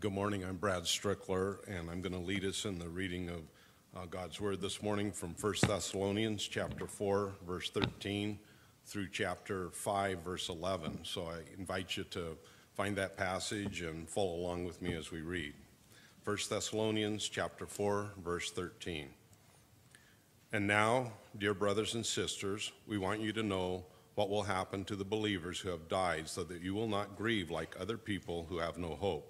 Good morning. I'm Brad Strickler, and I'm going to lead us in the reading of uh, God's Word this morning from 1 Thessalonians chapter 4, verse 13 through chapter 5, verse 11. So I invite you to find that passage and follow along with me as we read. 1 Thessalonians chapter 4, verse 13. And now, dear brothers and sisters, we want you to know what will happen to the believers who have died, so that you will not grieve like other people who have no hope.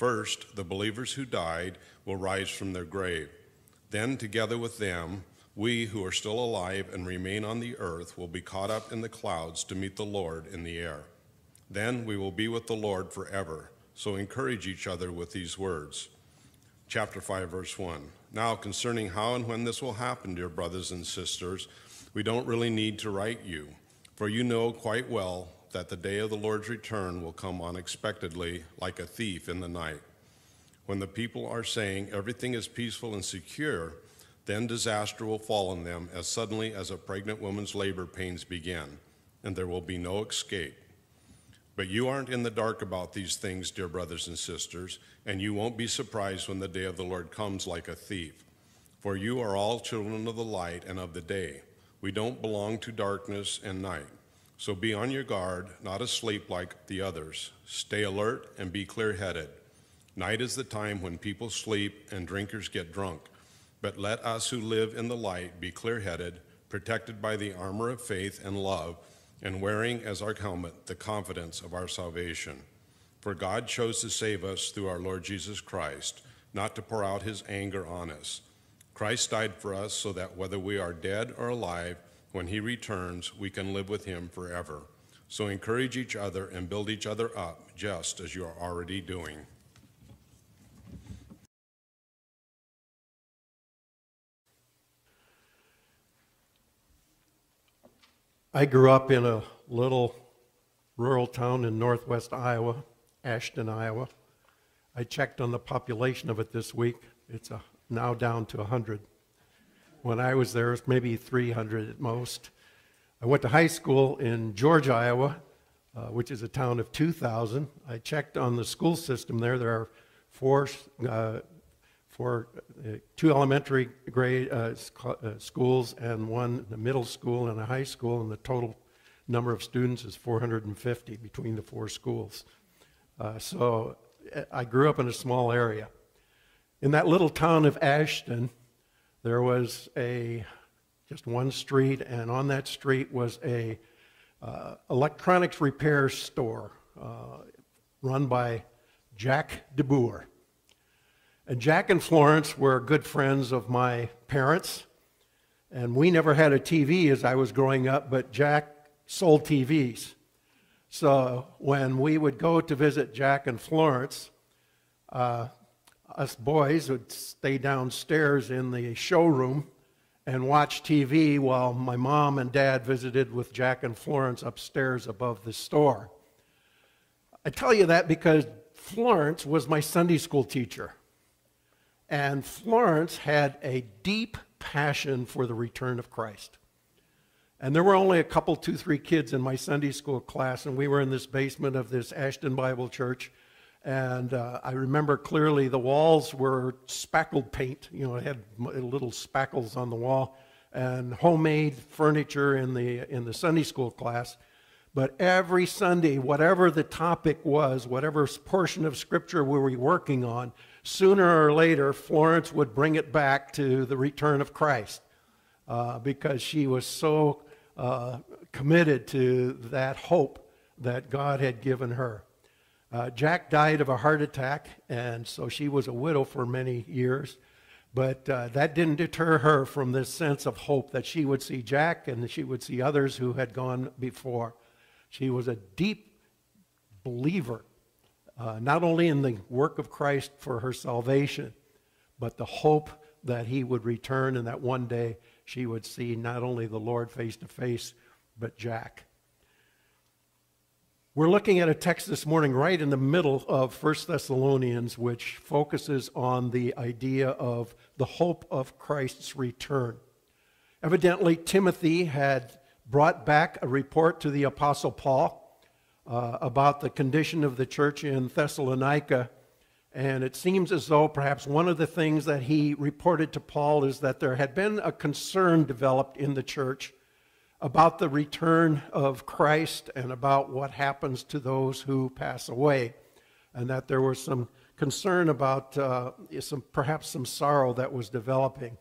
First, the believers who died will rise from their grave. Then, together with them, we who are still alive and remain on the earth will be caught up in the clouds to meet the Lord in the air. Then we will be with the Lord forever. So encourage each other with these words. Chapter 5, verse 1. Now, concerning how and when this will happen, dear brothers and sisters, we don't really need to write you, for you know quite well that the day of the Lord's return will come unexpectedly like a thief in the night. When the people are saying everything is peaceful and secure, then disaster will fall on them as suddenly as a pregnant woman's labor pains begin, and there will be no escape. But you aren't in the dark about these things, dear brothers and sisters, and you won't be surprised when the day of the Lord comes like a thief. For you are all children of the light and of the day. We don't belong to darkness and night. So be on your guard, not asleep like the others. Stay alert and be clear headed. Night is the time when people sleep and drinkers get drunk. But let us who live in the light be clear headed, protected by the armor of faith and love, and wearing as our helmet the confidence of our salvation. For God chose to save us through our Lord Jesus Christ, not to pour out his anger on us. Christ died for us so that whether we are dead or alive, when he returns, we can live with him forever. So encourage each other and build each other up, just as you are already doing. I grew up in a little rural town in northwest Iowa, Ashton, Iowa. I checked on the population of it this week. It's a, now down to 100. When I was there, maybe 300 at most. I went to high school in George, Iowa, uh, which is a town of 2,000. I checked on the school system there. There are four, uh, four uh, two elementary grade uh, uh, schools and one middle school and a high school, and the total number of students is 450 between the four schools. Uh, so I grew up in a small area. In that little town of Ashton, there was a just one street, and on that street was a uh, electronics repair store uh, run by Jack DeBoer. And Jack and Florence were good friends of my parents, and we never had a TV as I was growing up, but Jack sold TVs. So when we would go to visit Jack and Florence, uh, us boys would stay downstairs in the showroom and watch TV while my mom and dad visited with Jack and Florence upstairs above the store. I tell you that because Florence was my Sunday school teacher. And Florence had a deep passion for the return of Christ. And there were only a couple, two, three kids in my Sunday school class, and we were in this basement of this Ashton Bible Church. And uh, I remember clearly the walls were spackled paint. You know, it had little spackles on the wall and homemade furniture in the, in the Sunday school class. But every Sunday, whatever the topic was, whatever portion of Scripture we were working on, sooner or later, Florence would bring it back to the return of Christ uh, because she was so uh, committed to that hope that God had given her. Uh, Jack died of a heart attack, and so she was a widow for many years. But uh, that didn't deter her from this sense of hope that she would see Jack and she would see others who had gone before. She was a deep believer, uh, not only in the work of Christ for her salvation, but the hope that he would return and that one day she would see not only the Lord face to face, but Jack. We're looking at a text this morning right in the middle of 1 Thessalonians, which focuses on the idea of the hope of Christ's return. Evidently, Timothy had brought back a report to the Apostle Paul uh, about the condition of the church in Thessalonica. And it seems as though perhaps one of the things that he reported to Paul is that there had been a concern developed in the church about the return of Christ and about what happens to those who pass away, and that there was some concern about uh, some perhaps some sorrow that was developing.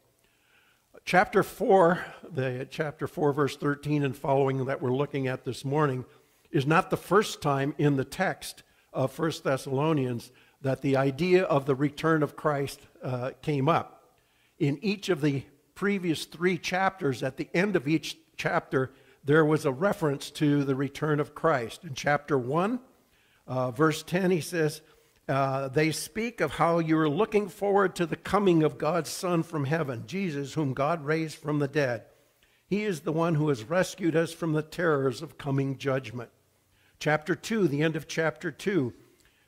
Chapter 4, the chapter 4 verse 13 and following that we're looking at this morning is not the first time in the text of 1 Thessalonians that the idea of the return of Christ uh, came up. In each of the previous three chapters, at the end of each chapter, there was a reference to the return of Christ. In chapter 1, uh, verse 10, he says, uh, They speak of how you are looking forward to the coming of God's Son from heaven, Jesus, whom God raised from the dead. He is the one who has rescued us from the terrors of coming judgment. Chapter 2, the end of chapter 2,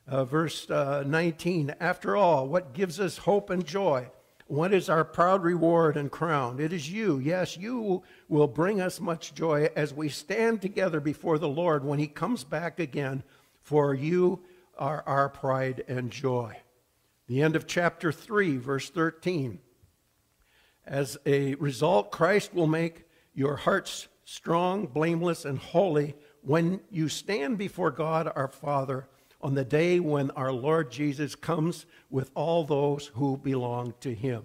uh, verse uh, 19. After all, what gives us hope and joy? What is our proud reward and crown? It is you. Yes, you will bring us much joy as we stand together before the Lord when he comes back again, for you are our pride and joy. The end of chapter 3, verse 13. As a result, Christ will make your hearts strong, blameless, and holy when you stand before God our Father on the day when our Lord Jesus comes with all those who belong to him.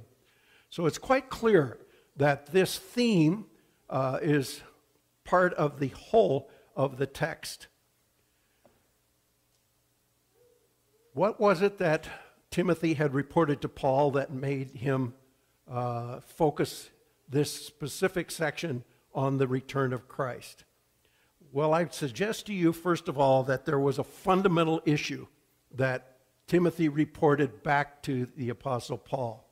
So it's quite clear that this theme uh, is part of the whole of the text. What was it that Timothy had reported to Paul that made him uh, focus this specific section on the return of Christ? Well, I suggest to you, first of all, that there was a fundamental issue that Timothy reported back to the Apostle Paul.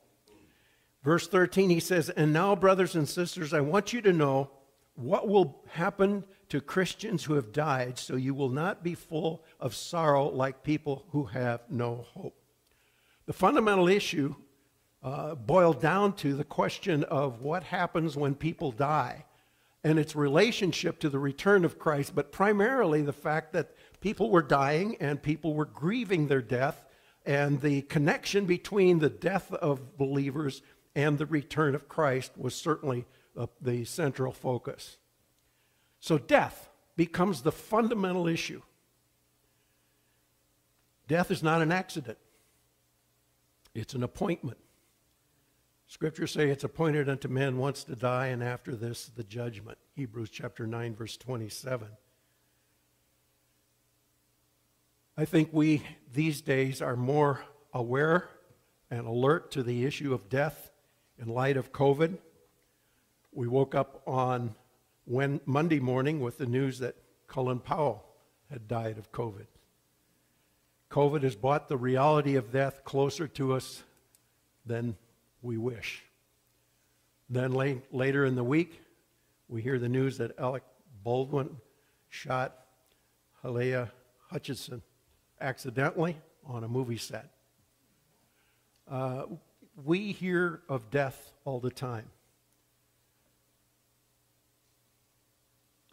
Verse 13, he says, And now, brothers and sisters, I want you to know what will happen to Christians who have died, so you will not be full of sorrow like people who have no hope. The fundamental issue uh, boiled down to the question of what happens when people die and its relationship to the return of Christ, but primarily the fact that people were dying and people were grieving their death, and the connection between the death of believers and the return of Christ was certainly uh, the central focus. So death becomes the fundamental issue. Death is not an accident, it's an appointment. Scriptures say it's appointed unto men once to die, and after this, the judgment. Hebrews chapter 9, verse 27. I think we these days are more aware and alert to the issue of death in light of COVID. We woke up on when, Monday morning with the news that Colin Powell had died of COVID. COVID has brought the reality of death closer to us than we wish. Then late, later in the week, we hear the news that Alec Baldwin shot Halyna Hutchison accidentally on a movie set. Uh, we hear of death all the time.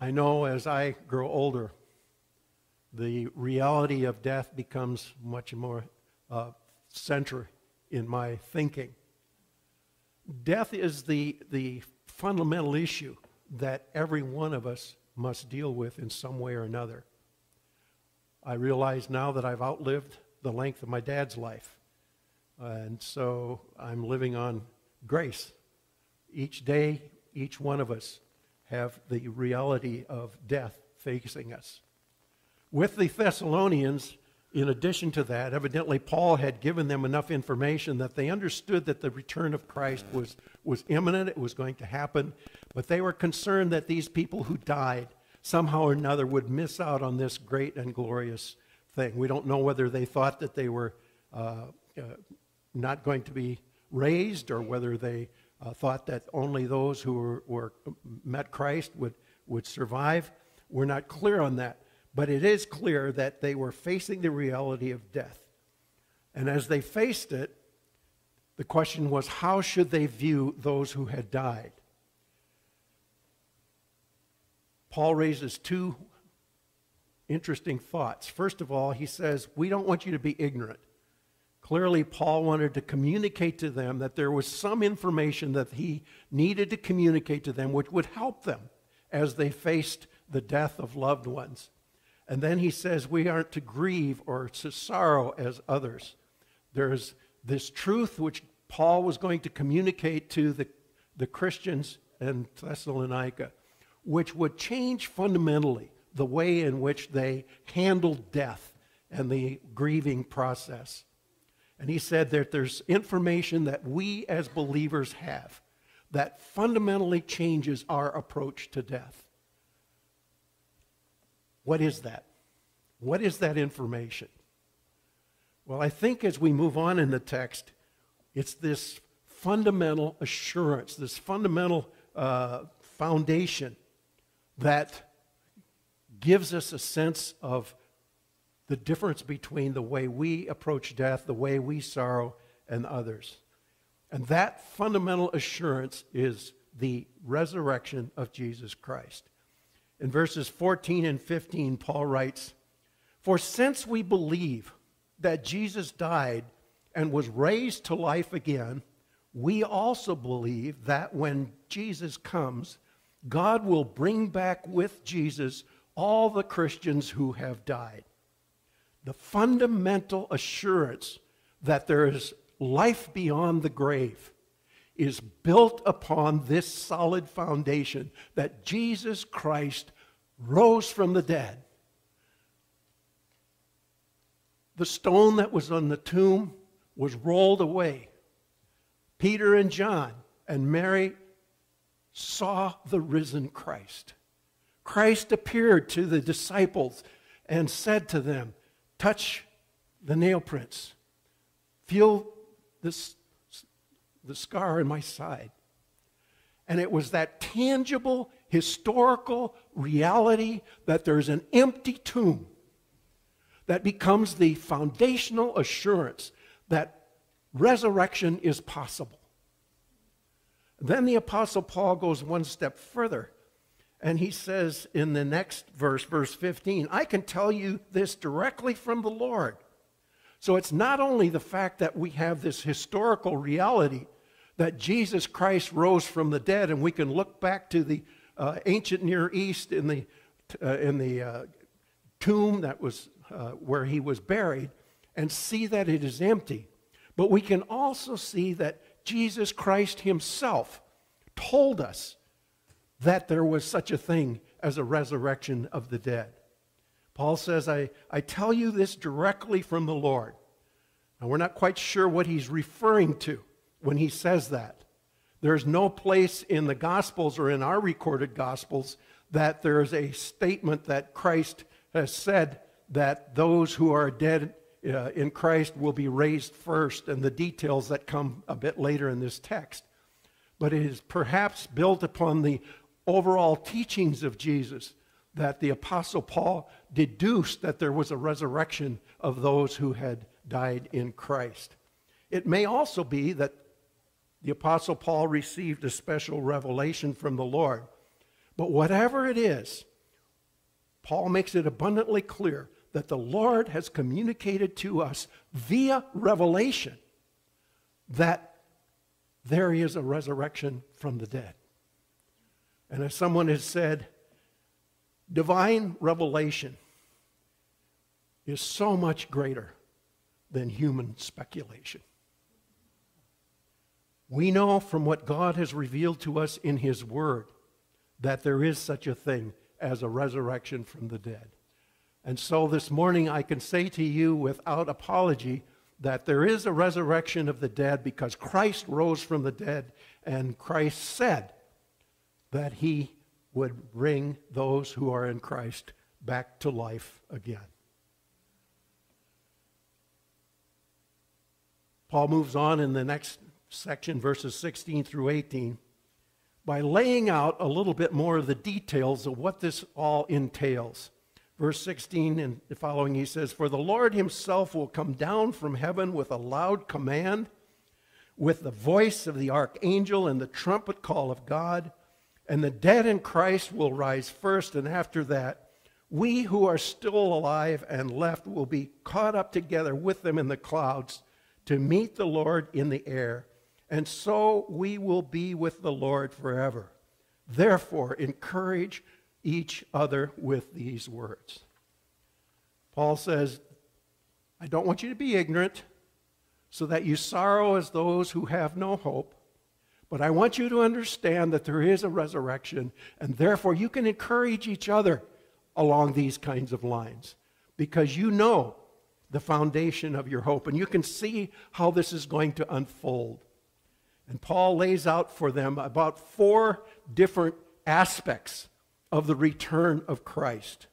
I know as I grow older, the reality of death becomes much more uh, central in my thinking. Death is the, the fundamental issue that every one of us must deal with in some way or another. I realize now that I've outlived the length of my dad's life. And so I'm living on grace. Each day, each one of us have the reality of death facing us. With the Thessalonians, in addition to that, evidently Paul had given them enough information that they understood that the return of Christ was, was imminent, it was going to happen, but they were concerned that these people who died somehow or another would miss out on this great and glorious thing. We don't know whether they thought that they were uh, uh, not going to be raised or whether they uh, thought that only those who were, were met Christ would, would survive. We're not clear on that. But it is clear that they were facing the reality of death. And as they faced it, the question was how should they view those who had died? Paul raises two interesting thoughts. First of all, he says, We don't want you to be ignorant. Clearly, Paul wanted to communicate to them that there was some information that he needed to communicate to them which would help them as they faced the death of loved ones. And then he says, We aren't to grieve or to sorrow as others. There's this truth which Paul was going to communicate to the, the Christians in Thessalonica, which would change fundamentally the way in which they handled death and the grieving process. And he said that there's information that we as believers have that fundamentally changes our approach to death. What is that? What is that information? Well, I think as we move on in the text, it's this fundamental assurance, this fundamental uh, foundation that gives us a sense of the difference between the way we approach death, the way we sorrow, and others. And that fundamental assurance is the resurrection of Jesus Christ. In verses 14 and 15, Paul writes, For since we believe that Jesus died and was raised to life again, we also believe that when Jesus comes, God will bring back with Jesus all the Christians who have died. The fundamental assurance that there is life beyond the grave is built upon this solid foundation that Jesus Christ rose from the dead. The stone that was on the tomb was rolled away. Peter and John and Mary saw the risen Christ. Christ appeared to the disciples and said to them, Touch the nail prints, feel this, the scar in my side. And it was that tangible, historical reality that there's an empty tomb that becomes the foundational assurance that resurrection is possible. Then the Apostle Paul goes one step further and he says in the next verse, verse 15, I can tell you this directly from the Lord. So it's not only the fact that we have this historical reality that Jesus Christ rose from the dead, and we can look back to the uh, ancient Near East in the, uh, in the uh, tomb that was uh, where he was buried and see that it is empty. But we can also see that Jesus Christ himself told us that there was such a thing as a resurrection of the dead. Paul says, I, I tell you this directly from the Lord. Now, we're not quite sure what he's referring to when he says that. There's no place in the Gospels or in our recorded Gospels that there's a statement that Christ has said that those who are dead uh, in Christ will be raised first, and the details that come a bit later in this text. But it is perhaps built upon the overall teachings of Jesus that the Apostle Paul deduced that there was a resurrection of those who had died in Christ. It may also be that the Apostle Paul received a special revelation from the Lord. But whatever it is, Paul makes it abundantly clear that the Lord has communicated to us via revelation that there is a resurrection from the dead. And as someone has said, divine revelation is so much greater than human speculation. We know from what God has revealed to us in His Word that there is such a thing as a resurrection from the dead. And so this morning I can say to you without apology that there is a resurrection of the dead because Christ rose from the dead and Christ said that he would bring those who are in Christ back to life again. Paul moves on in the next section, verses 16 through 18, by laying out a little bit more of the details of what this all entails. Verse 16 and following, he says, For the Lord himself will come down from heaven with a loud command, with the voice of the archangel and the trumpet call of God, and the dead in Christ will rise first, and after that, we who are still alive and left will be caught up together with them in the clouds to meet the Lord in the air, and so we will be with the Lord forever. Therefore, encourage each other with these words. Paul says, I don't want you to be ignorant so that you sorrow as those who have no hope. But I want you to understand that there is a resurrection, and therefore you can encourage each other along these kinds of lines because you know the foundation of your hope and you can see how this is going to unfold. And Paul lays out for them about four different aspects of the return of Christ.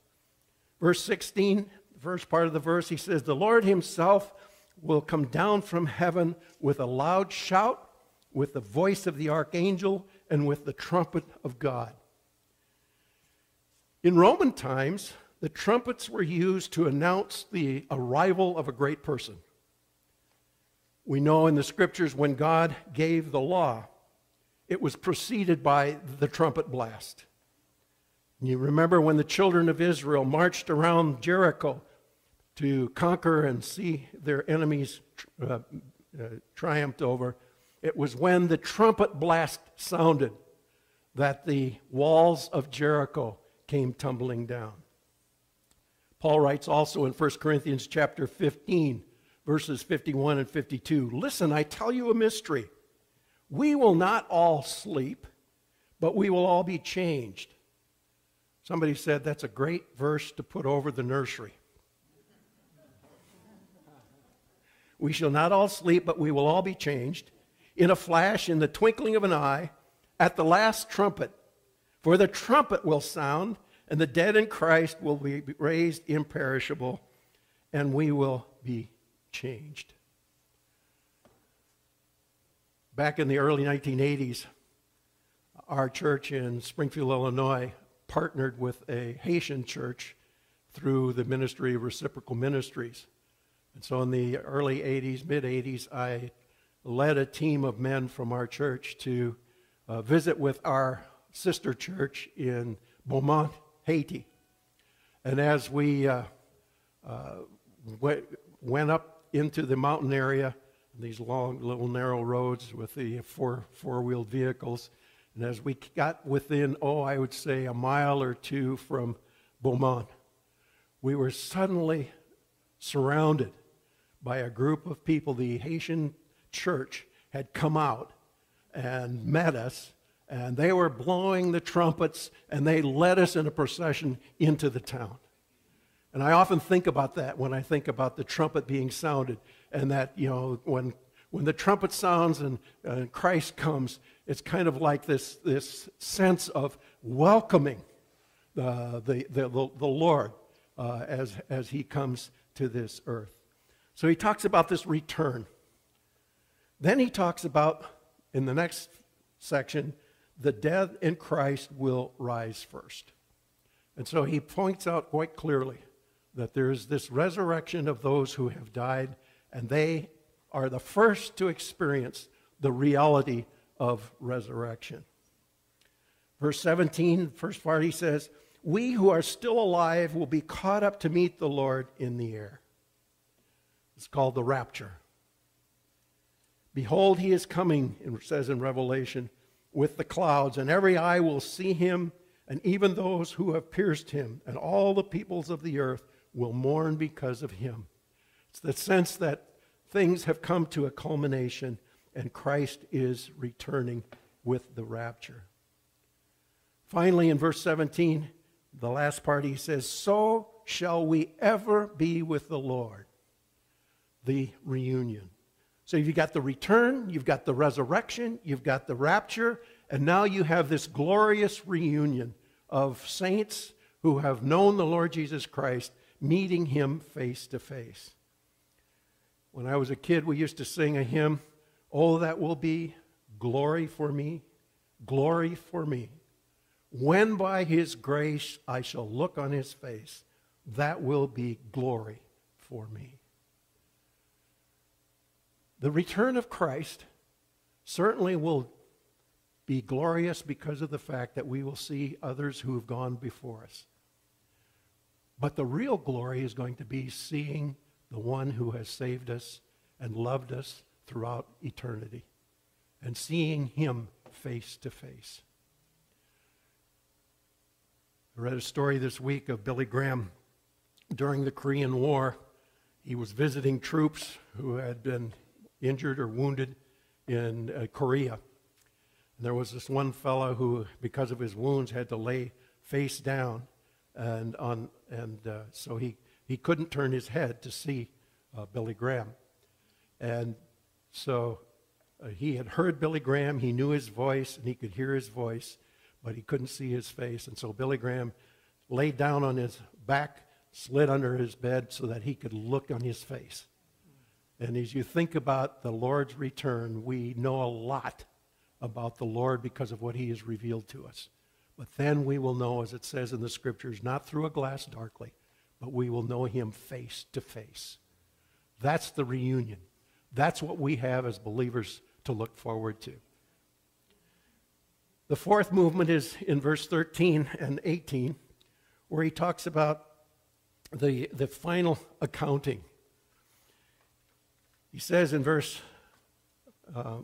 Verse 16, the first part of the verse, he says, The Lord himself will come down from heaven with a loud shout, with the voice of the archangel, and with the trumpet of God. In Roman times, the trumpets were used to announce the arrival of a great person. We know in the scriptures when God gave the law, it was preceded by the trumpet blast. You remember when the children of Israel marched around Jericho to conquer and see their enemies uh, uh, triumphed over. It was when the trumpet blast sounded that the walls of Jericho came tumbling down. Paul writes also in 1 Corinthians chapter 15, verses 51 and 52 Listen, I tell you a mystery. We will not all sleep, but we will all be changed Somebody said that's a great verse to put over the nursery. we shall not all sleep, but we will all be changed in a flash, in the twinkling of an eye, at the last trumpet. For the trumpet will sound, and the dead in Christ will be raised imperishable, and we will be changed. Back in the early 1980s, our church in Springfield, Illinois, partnered with a Haitian church through the ministry of reciprocal ministries. And so in the early 80s, mid 80s, I led a team of men from our church to uh, visit with our sister church in Beaumont, Haiti. And as we uh, uh, went, went up into the mountain area, these long, little narrow roads with the four four wheeled vehicles, and as we got within, oh, I would say a mile or two from Beaumont, we were suddenly surrounded by a group of people. The Haitian church had come out and met us, and they were blowing the trumpets, and they led us in a procession into the town. And I often think about that when I think about the trumpet being sounded, and that, you know, when, when the trumpet sounds and, and Christ comes, it's kind of like this, this sense of welcoming the, the, the, the Lord uh, as, as he comes to this earth. So he talks about this return. Then he talks about, in the next section, the dead in Christ will rise first. And so he points out quite clearly that there's this resurrection of those who have died, and they are the first to experience the reality of resurrection. Verse 17, first part, he says, We who are still alive will be caught up to meet the Lord in the air. It's called the rapture. Behold, he is coming, it says in Revelation, with the clouds, and every eye will see him, and even those who have pierced him, and all the peoples of the earth will mourn because of him. It's the sense that things have come to a culmination and Christ is returning with the rapture. Finally, in verse 17, the last part, he says, So shall we ever be with the Lord. The reunion. So you've got the return, you've got the resurrection, you've got the rapture, and now you have this glorious reunion of saints who have known the Lord Jesus Christ meeting him face to face. When I was a kid, we used to sing a hymn Oh, that will be glory for me, glory for me. When by his grace I shall look on his face, that will be glory for me. The return of Christ certainly will be glorious because of the fact that we will see others who have gone before us. But the real glory is going to be seeing the one who has saved us and loved us throughout eternity and seeing him face to face. I read a story this week of Billy Graham during the Korean War. He was visiting troops who had been injured or wounded in uh, Korea. And there was this one fellow who, because of his wounds, had to lay face down, and on and uh, so he he couldn't turn his head to see uh, Billy Graham, and so uh, he had heard Billy Graham. He knew his voice, and he could hear his voice, but he couldn't see his face. And so Billy Graham laid down on his back, slid under his bed, so that he could look on his face. And as you think about the Lord's return, we know a lot about the Lord because of what he has revealed to us. But then we will know, as it says in the scriptures, not through a glass darkly, but we will know him face to face. That's the reunion. That's what we have as believers to look forward to. The fourth movement is in verse 13 and 18, where he talks about the, the final accounting. He says in verse uh,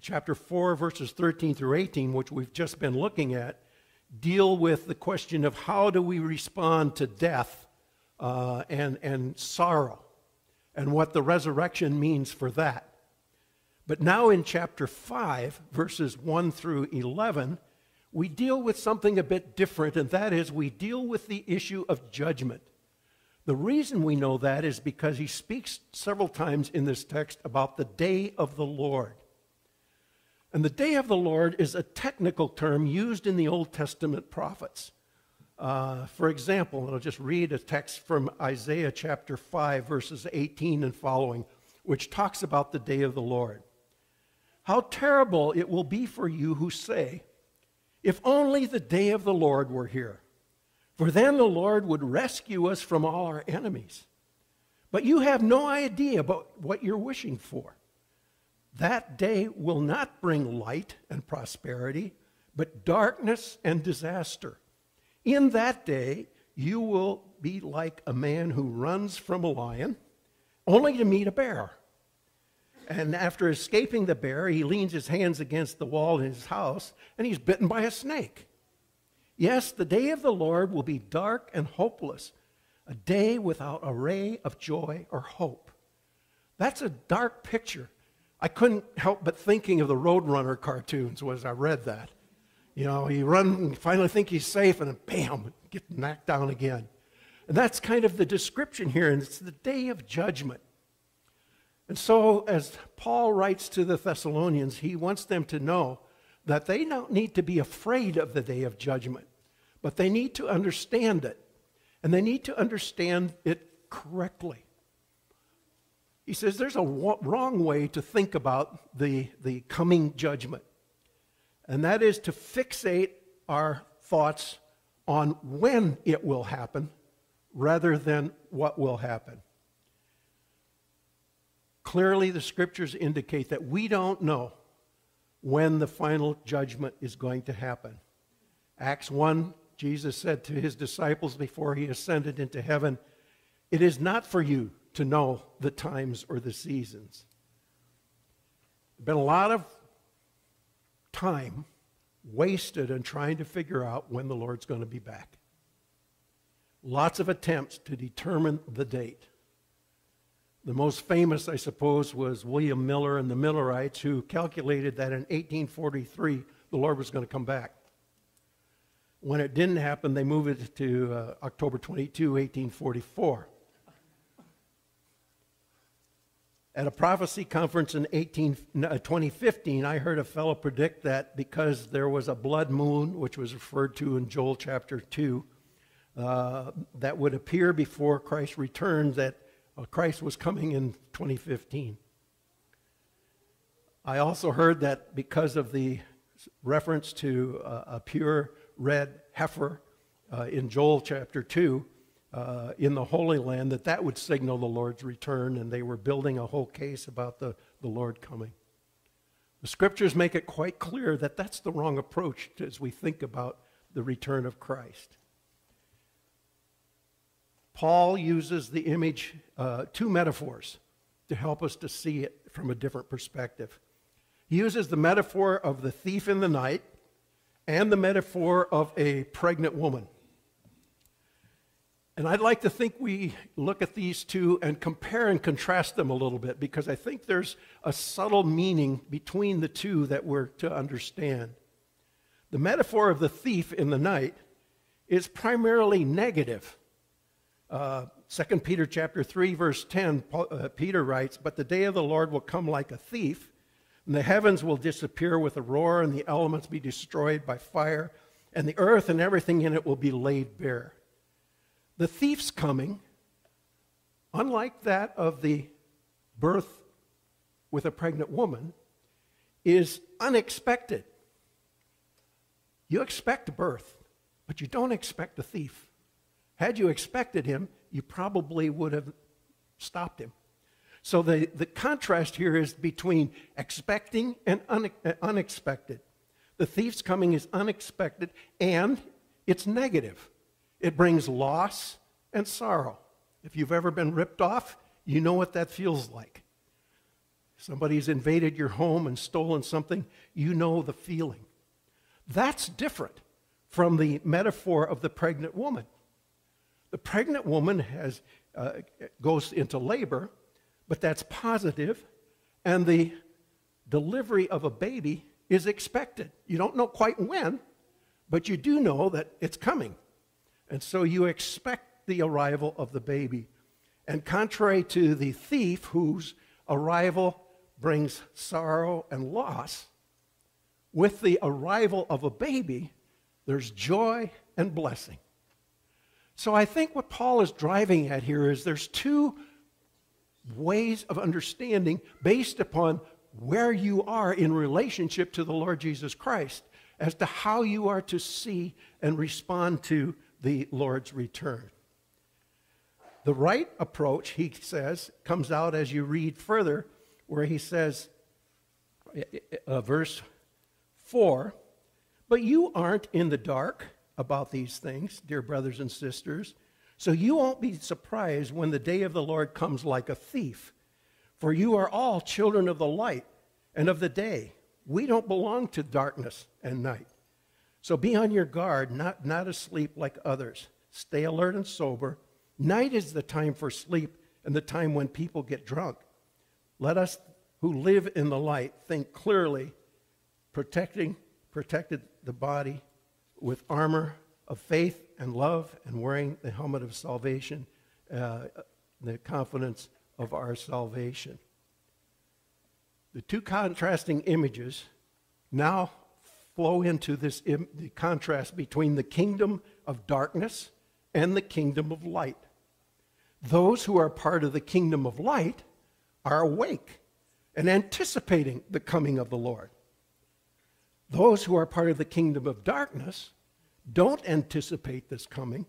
chapter 4, verses 13 through 18, which we've just been looking at, deal with the question of how do we respond to death uh, and, and sorrow and what the resurrection means for that. But now in chapter 5, verses 1 through 11, we deal with something a bit different, and that is we deal with the issue of judgment. The reason we know that is because he speaks several times in this text about the day of the Lord. And the day of the Lord is a technical term used in the Old Testament prophets. Uh, for example, I'll just read a text from Isaiah chapter 5, verses 18 and following, which talks about the day of the Lord. How terrible it will be for you who say, If only the day of the Lord were here, for then the Lord would rescue us from all our enemies. But you have no idea about what you're wishing for. That day will not bring light and prosperity, but darkness and disaster. In that day, you will be like a man who runs from a lion only to meet a bear. And after escaping the bear, he leans his hands against the wall in his house and he's bitten by a snake. Yes, the day of the Lord will be dark and hopeless, a day without a ray of joy or hope. That's a dark picture I couldn't help but thinking of the Roadrunner cartoons as I read that. You know, he run finally think he's safe, and then bam, get knocked down again. And that's kind of the description here, and it's the day of judgment. And so, as Paul writes to the Thessalonians, he wants them to know that they don't need to be afraid of the day of judgment, but they need to understand it. And they need to understand it correctly. He says there's a wrong way to think about the, the coming judgment, and that is to fixate our thoughts on when it will happen rather than what will happen. Clearly, the scriptures indicate that we don't know when the final judgment is going to happen. Acts 1, Jesus said to his disciples before he ascended into heaven, It is not for you to know the times or the seasons. There's been a lot of time wasted in trying to figure out when the Lord's going to be back. Lots of attempts to determine the date. The most famous, I suppose, was William Miller and the Millerites, who calculated that in 1843 the Lord was going to come back. When it didn't happen, they moved it to uh, October 22, 1844. At a prophecy conference in 18, uh, 2015, I heard a fellow predict that because there was a blood moon, which was referred to in Joel chapter 2, uh, that would appear before Christ returned, that uh, Christ was coming in 2015. I also heard that because of the reference to uh, a pure red heifer uh, in Joel chapter 2 uh, in the Holy Land, that that would signal the Lord's return, and they were building a whole case about the, the Lord coming. The scriptures make it quite clear that that's the wrong approach as we think about the return of Christ. Paul uses the image, uh, two metaphors, to help us to see it from a different perspective. He uses the metaphor of the thief in the night and the metaphor of a pregnant woman. And I'd like to think we look at these two and compare and contrast them a little bit because I think there's a subtle meaning between the two that we're to understand. The metaphor of the thief in the night is primarily negative. Uh, 2 Peter chapter 3 verse 10 Paul, uh, Peter writes, "But the day of the Lord will come like a thief, and the heavens will disappear with a roar and the elements be destroyed by fire, and the earth and everything in it will be laid bare." The thief's coming, unlike that of the birth with a pregnant woman, is unexpected. You expect birth, but you don't expect a thief. Had you expected him, you probably would have stopped him. So the, the contrast here is between expecting and une, uh, unexpected. The thief's coming is unexpected and it's negative. It brings loss and sorrow. If you've ever been ripped off, you know what that feels like. Somebody's invaded your home and stolen something, you know the feeling. That's different from the metaphor of the pregnant woman. The pregnant woman has, uh, goes into labor, but that's positive, and the delivery of a baby is expected. You don't know quite when, but you do know that it's coming. And so you expect the arrival of the baby. And contrary to the thief, whose arrival brings sorrow and loss, with the arrival of a baby, there's joy and blessing. So I think what Paul is driving at here is there's two ways of understanding based upon where you are in relationship to the Lord Jesus Christ as to how you are to see and respond to the Lord's return. The right approach, he says, comes out as you read further, where he says, uh, verse 4 But you aren't in the dark about these things, dear brothers and sisters. So you won't be surprised when the day of the Lord comes like a thief. For you are all children of the light and of the day. We don't belong to darkness and night. So be on your guard, not, not asleep like others. Stay alert and sober. Night is the time for sleep and the time when people get drunk. Let us who live in the light think clearly, protecting protected the body with armor of faith and love and wearing the helmet of salvation, uh, the confidence of our salvation. The two contrasting images now flow into this contrast between the kingdom of darkness and the kingdom of light. Those who are part of the kingdom of light are awake and anticipating the coming of the Lord. Those who are part of the kingdom of darkness don't anticipate this coming.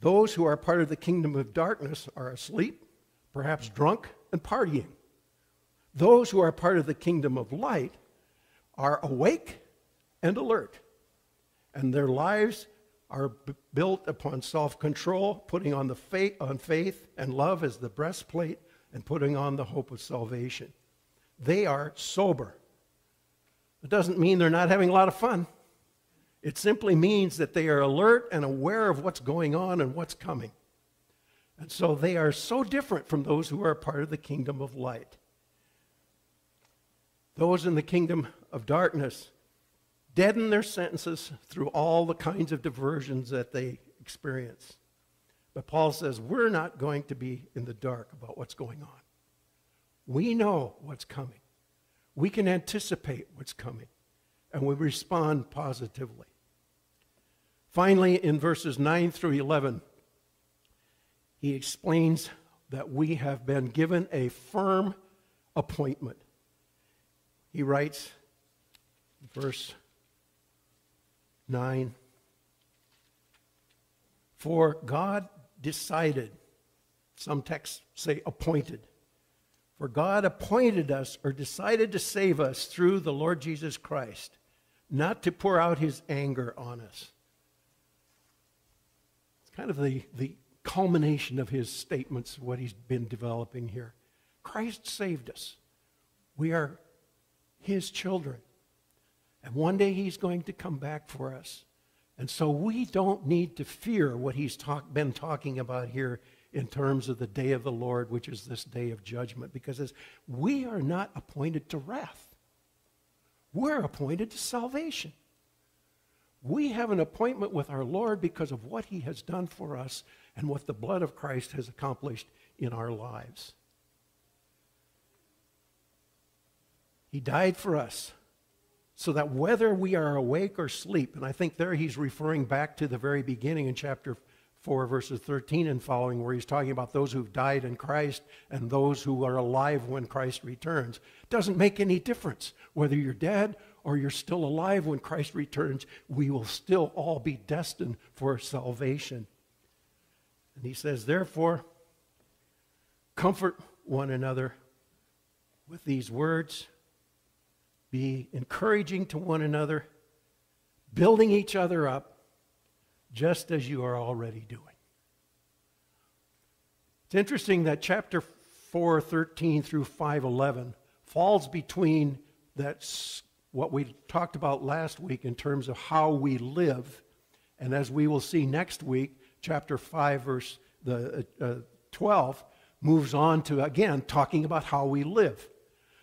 Those who are part of the kingdom of darkness are asleep, perhaps drunk, and partying. Those who are part of the kingdom of light are awake and alert, and their lives are b- built upon self-control, putting on the faith, on faith and love as the breastplate, and putting on the hope of salvation. They are sober. It doesn't mean they're not having a lot of fun. It simply means that they are alert and aware of what's going on and what's coming. And so they are so different from those who are part of the kingdom of light. Those in the kingdom of darkness deaden their sentences through all the kinds of diversions that they experience. But Paul says, we're not going to be in the dark about what's going on. We know what's coming we can anticipate what's coming and we respond positively. Finally, in verses 9 through 11, he explains that we have been given a firm appointment. he writes, verse 9 For God decided, some texts say appointed. For God appointed us or decided to save us through the Lord Jesus Christ, not to pour out his anger on us. It's kind of the, the culmination of his statements, what he's been developing here. Christ saved us. We are his children. And one day he's going to come back for us. And so we don't need to fear what he's talk, been talking about here in terms of the day of the Lord, which is this day of judgment, because we are not appointed to wrath. We're appointed to salvation. We have an appointment with our Lord because of what he has done for us and what the blood of Christ has accomplished in our lives. He died for us so that whether we are awake or sleep, and I think there he's referring back to the very beginning in chapter 4, verses 13 and following, where he's talking about those who've died in Christ and those who are alive when Christ returns. Doesn't make any difference whether you're dead or you're still alive when Christ returns, we will still all be destined for salvation. And he says, therefore, comfort one another with these words be encouraging to one another, building each other up, just as you are already doing. It's interesting that chapter 4, 13 through 511 falls between that's what we talked about last week in terms of how we live. And as we will see next week, chapter 5, verse the, uh, uh, 12 moves on to, again, talking about how we live.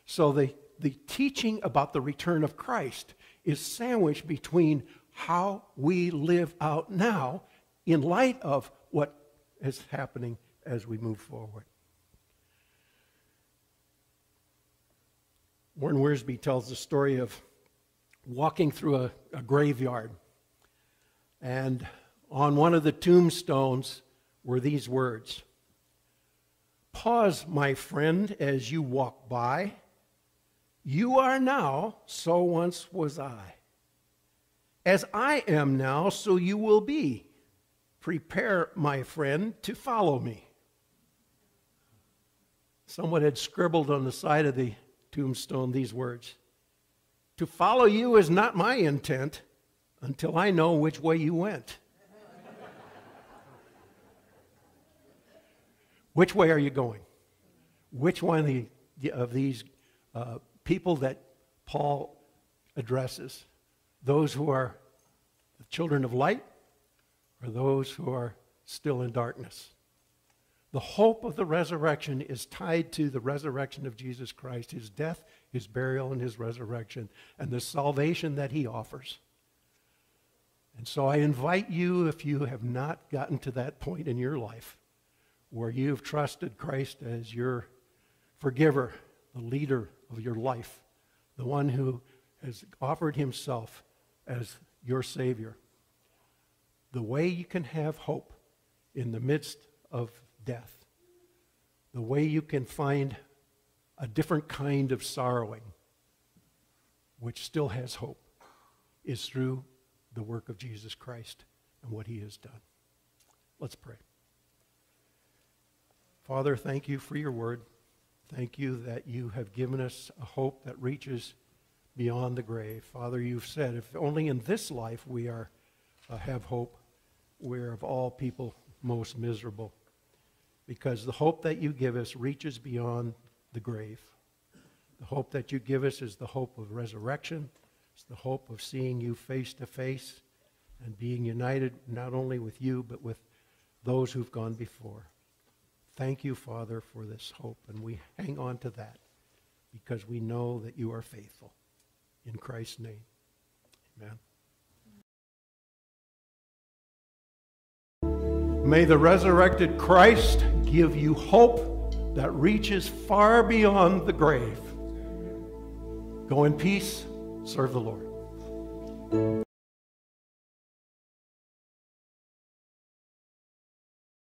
So the the teaching about the return of Christ is sandwiched between how we live out now in light of what is happening as we move forward. Warren Wiersbe tells the story of walking through a, a graveyard, and on one of the tombstones were these words Pause, my friend, as you walk by you are now, so once was I. As I am now, so you will be. Prepare, my friend, to follow me. Someone had scribbled on the side of the tombstone these words To follow you is not my intent until I know which way you went. which way are you going? Which one of, the, of these uh, people that Paul addresses those who are the children of light or those who are still in darkness. The hope of the resurrection is tied to the resurrection of Jesus Christ, his death, his burial, and his resurrection, and the salvation that he offers. And so I invite you, if you have not gotten to that point in your life where you've trusted Christ as your forgiver, the leader of your life, the one who has offered himself as your Savior. The way you can have hope in the midst of death, the way you can find a different kind of sorrowing, which still has hope, is through the work of Jesus Christ and what he has done. Let's pray. Father, thank you for your word. Thank you that you have given us a hope that reaches beyond the grave. Father, you've said if only in this life we are uh, have hope, we're of all people most miserable. Because the hope that you give us reaches beyond the grave. The hope that you give us is the hope of resurrection. It's the hope of seeing you face to face and being united not only with you, but with those who've gone before. Thank you, Father, for this hope, and we hang on to that because we know that you are faithful. In Christ's name, amen. May the resurrected Christ give you hope that reaches far beyond the grave. Go in peace, serve the Lord.